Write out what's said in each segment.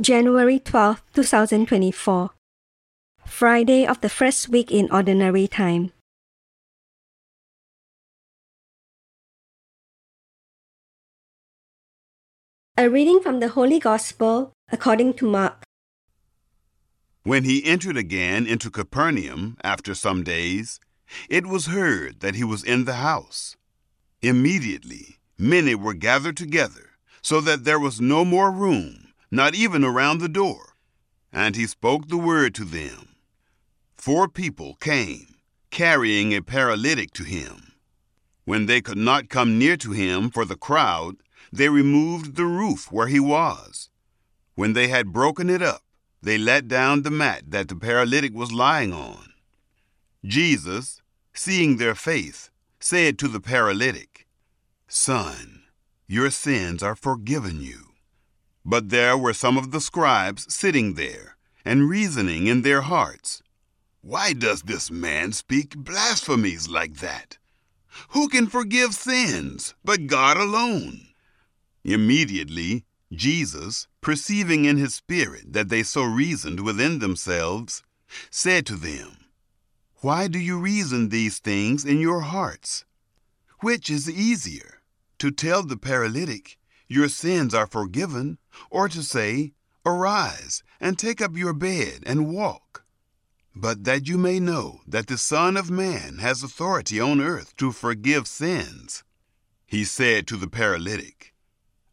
January 12, 2024. Friday of the first week in Ordinary Time. A reading from the Holy Gospel according to Mark. When he entered again into Capernaum after some days, it was heard that he was in the house. Immediately, many were gathered together, so that there was no more room, not even around the door. And he spoke the word to them. Four people came, carrying a paralytic to him. When they could not come near to him for the crowd, they removed the roof where he was. When they had broken it up, they let down the mat that the paralytic was lying on. Jesus, seeing their faith, said to the paralytic, Son, your sins are forgiven you. But there were some of the scribes sitting there, and reasoning in their hearts, Why does this man speak blasphemies like that? Who can forgive sins but God alone? Immediately, Jesus, perceiving in his spirit that they so reasoned within themselves, said to them, Why do you reason these things in your hearts? Which is easier, to tell the paralytic, Your sins are forgiven, or to say, Arise and take up your bed and walk? But that you may know that the Son of Man has authority on earth to forgive sins, he said to the paralytic,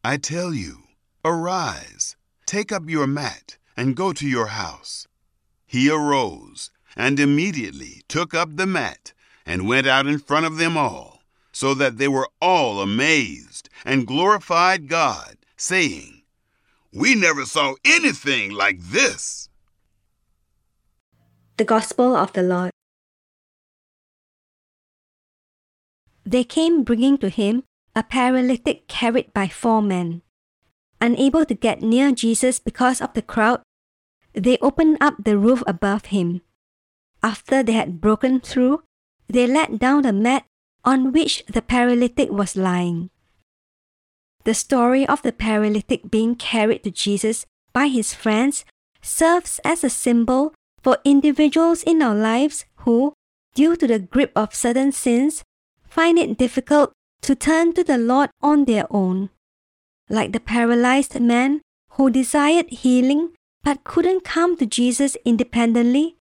I tell you, Arise, take up your mat, and go to your house. He arose, and immediately took up the mat, and went out in front of them all, so that they were all amazed, and glorified God, saying, We never saw anything like this. The Gospel of the Lord. They came bringing to him a paralytic carried by four men. Unable to get near Jesus because of the crowd, they opened up the roof above him. After they had broken through, they let down the mat on which the paralytic was lying. The story of the paralytic being carried to Jesus by his friends serves as a symbol for individuals in our lives who, due to the grip of certain sins, find it difficult to turn to the Lord on their own. Like the paralyzed man who desired healing but couldn't come to Jesus independently,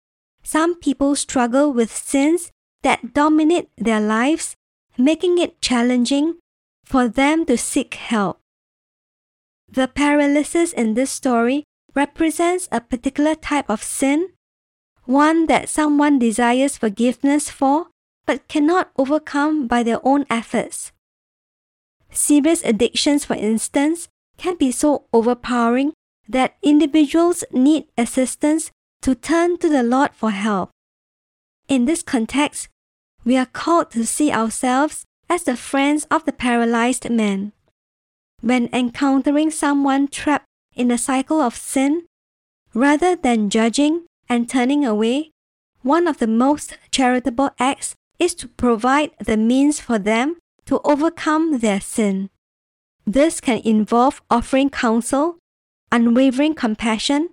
some people struggle with sins that dominate their lives, making it challenging for them to seek help. The paralysis in this story represents a particular type of sin, one that someone desires forgiveness for but cannot overcome by their own efforts. Serious addictions, for instance, can be so overpowering that individuals need assistance to turn to the Lord for help. In this context, we are called to see ourselves as the friends of the paralyzed man. When encountering someone trapped in a cycle of sin, rather than judging and turning away, one of the most charitable acts is to provide the means for them to overcome their sin. This can involve offering counsel, unwavering compassion,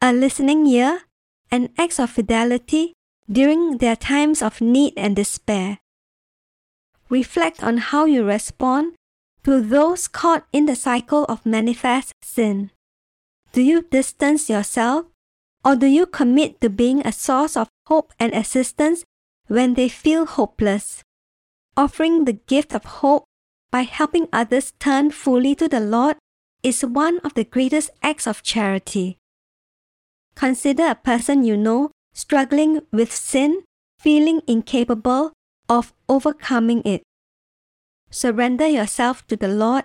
a listening ear, and acts of fidelity during their times of need and despair. Reflect on how you respond to those caught in the cycle of manifest sin. Do you distance yourself, or do you commit to being a source of hope and assistance when they feel hopeless? Offering the gift of hope by helping others turn fully to the Lord is one of the greatest acts of charity. Consider a person you know struggling with sin, feeling incapable of overcoming it. Surrender yourself to the Lord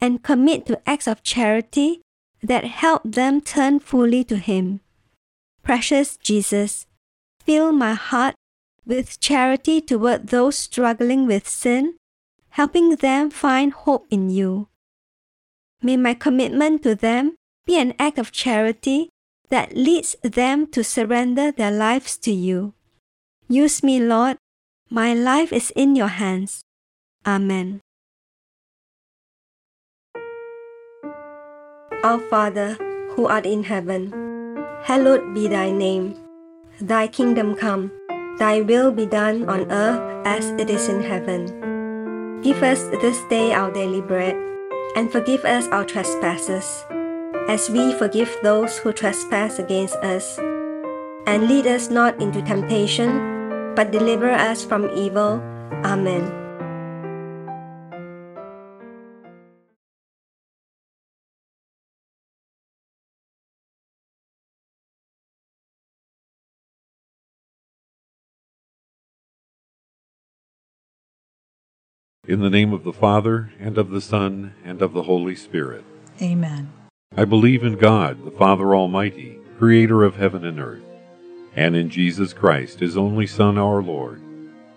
and commit to acts of charity that help them turn fully to Him. Precious Jesus, fill my heart with charity toward those struggling with sin, helping them find hope in you. May my commitment to them be an act of charity that leads them to surrender their lives to you. Use me, Lord. My life is in your hands. Amen. Our Father, who art in heaven, hallowed be thy name. Thy kingdom come, thy will be done on earth as it is in heaven. Give us this day our daily bread, and forgive us our trespasses, as we forgive those who trespass against us. And lead us not into temptation, but deliver us from evil. Amen. In the name of the Father, and of the Son, and of the Holy Spirit. Amen. I believe in God, the Father Almighty, creator of heaven and earth, and in Jesus Christ, his only Son, our Lord,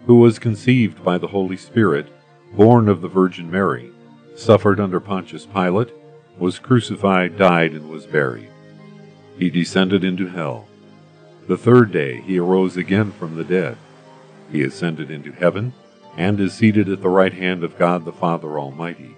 who was conceived by the Holy Spirit, born of the Virgin Mary, suffered under Pontius Pilate, was crucified, died, and was buried. He descended into hell. The third day he arose again from the dead. He ascended into heaven and is seated at the right hand of God the Father Almighty.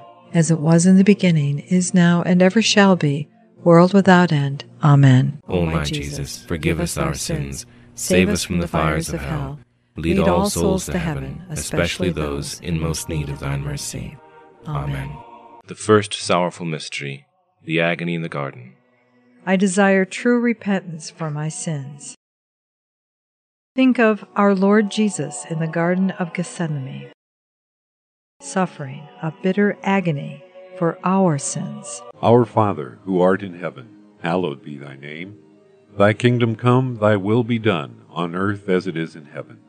as it was in the beginning, is now, and ever shall be, world without end. Amen. O my Jesus, forgive us our sins, save us from the fires of hell, lead all souls to heaven, especially those in most need of thine mercy. Amen. The first sorrowful mystery, the agony in the garden. I desire true repentance for my sins. Think of our Lord Jesus in the Garden of Gethsemane suffering a bitter agony for our sins. Our Father, who art in heaven, hallowed be thy name. Thy kingdom come, thy will be done, on earth as it is in heaven.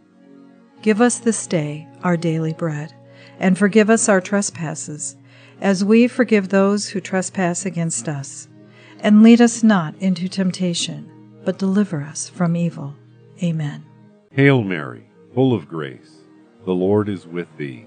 Give us this day our daily bread, and forgive us our trespasses, as we forgive those who trespass against us. And lead us not into temptation, but deliver us from evil. Amen. Hail Mary, full of grace, the Lord is with thee.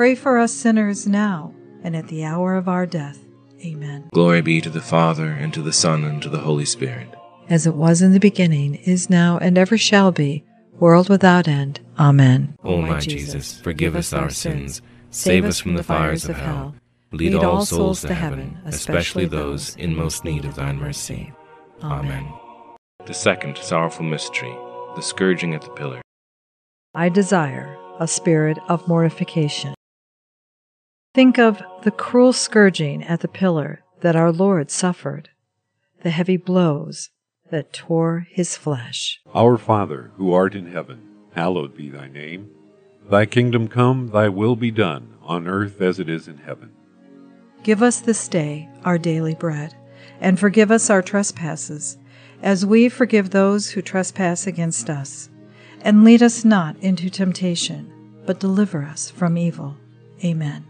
pray for us sinners now and at the hour of our death. Amen. Glory be to the Father, and to the Son, and to the Holy Spirit. As it was in the beginning, is now, and ever shall be, world without end. Amen. O my Jesus, forgive us our sins, save us from the fires of hell, lead all souls to heaven, especially those in most need of thine mercy. Amen. The second sorrowful mystery, the scourging at the pillar. I desire a spirit of mortification. Think of the cruel scourging at the pillar that our Lord suffered, the heavy blows that tore his flesh. Our Father, who art in heaven, hallowed be thy name. Thy kingdom come, thy will be done, on earth as it is in heaven. Give us this day our daily bread, and forgive us our trespasses, as we forgive those who trespass against us. And lead us not into temptation, but deliver us from evil. Amen.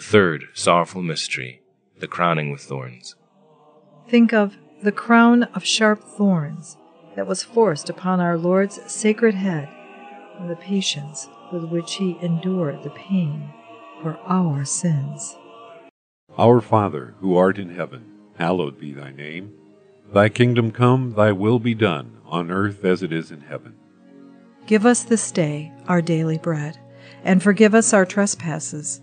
Third sorrowful mystery, the crowning with thorns. Think of the crown of sharp thorns that was forced upon our Lord's sacred head, and the patience with which he endured the pain for our sins. Our Father, who art in heaven, hallowed be thy name. Thy kingdom come, thy will be done, on earth as it is in heaven. Give us this day our daily bread, and forgive us our trespasses,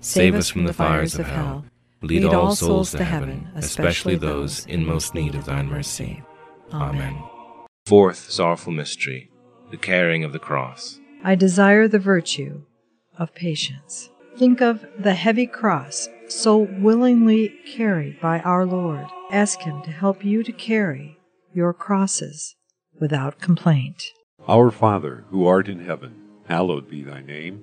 save us from the fires of hell, lead all souls to heaven, especially those in most need of thy mercy. Amen. Fourth sorrowful mystery, the carrying of the cross. I desire the virtue of patience. Think of the heavy cross so willingly carried by our Lord. Ask Him to help you to carry your crosses without complaint. Our Father, who art in heaven, hallowed be thy name.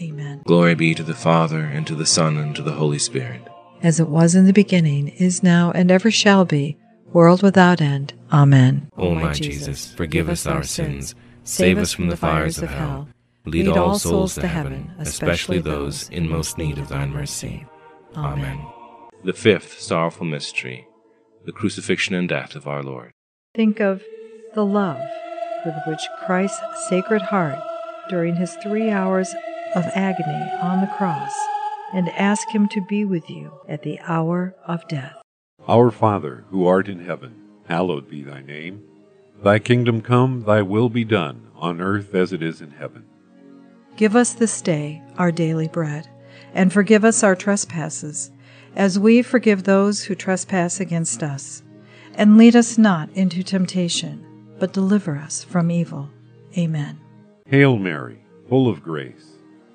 Amen. Glory be to the Father, and to the Son, and to the Holy Spirit. As it was in the beginning, is now, and ever shall be, world without end. Amen. O my Jesus, forgive us our sins, save us from the fires of hell, lead all souls to heaven, especially those in most need of thine mercy. Amen. The fifth sorrowful mystery, the crucifixion and death of our Lord. Think of the love with which Christ's Sacred Heart, during his three hours of agony on the cross, and ask him to be with you at the hour of death. Our Father, who art in heaven, hallowed be thy name. Thy kingdom come, thy will be done, on earth as it is in heaven. Give us this day our daily bread, and forgive us our trespasses, as we forgive those who trespass against us. And lead us not into temptation, but deliver us from evil. Amen. Hail Mary, full of grace,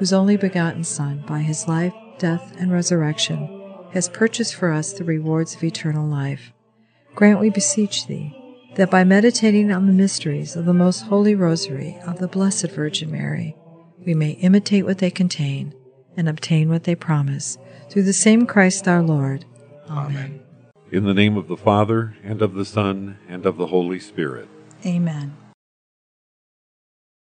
whose only begotten Son, by his life, death, and resurrection, has purchased for us the rewards of eternal life, grant, we beseech thee, that by meditating on the mysteries of the most holy rosary of the Blessed Virgin Mary, we may imitate what they contain and obtain what they promise, through the same Christ our Lord. Amen. In the name of the Father, and of the Son, and of the Holy Spirit. Amen.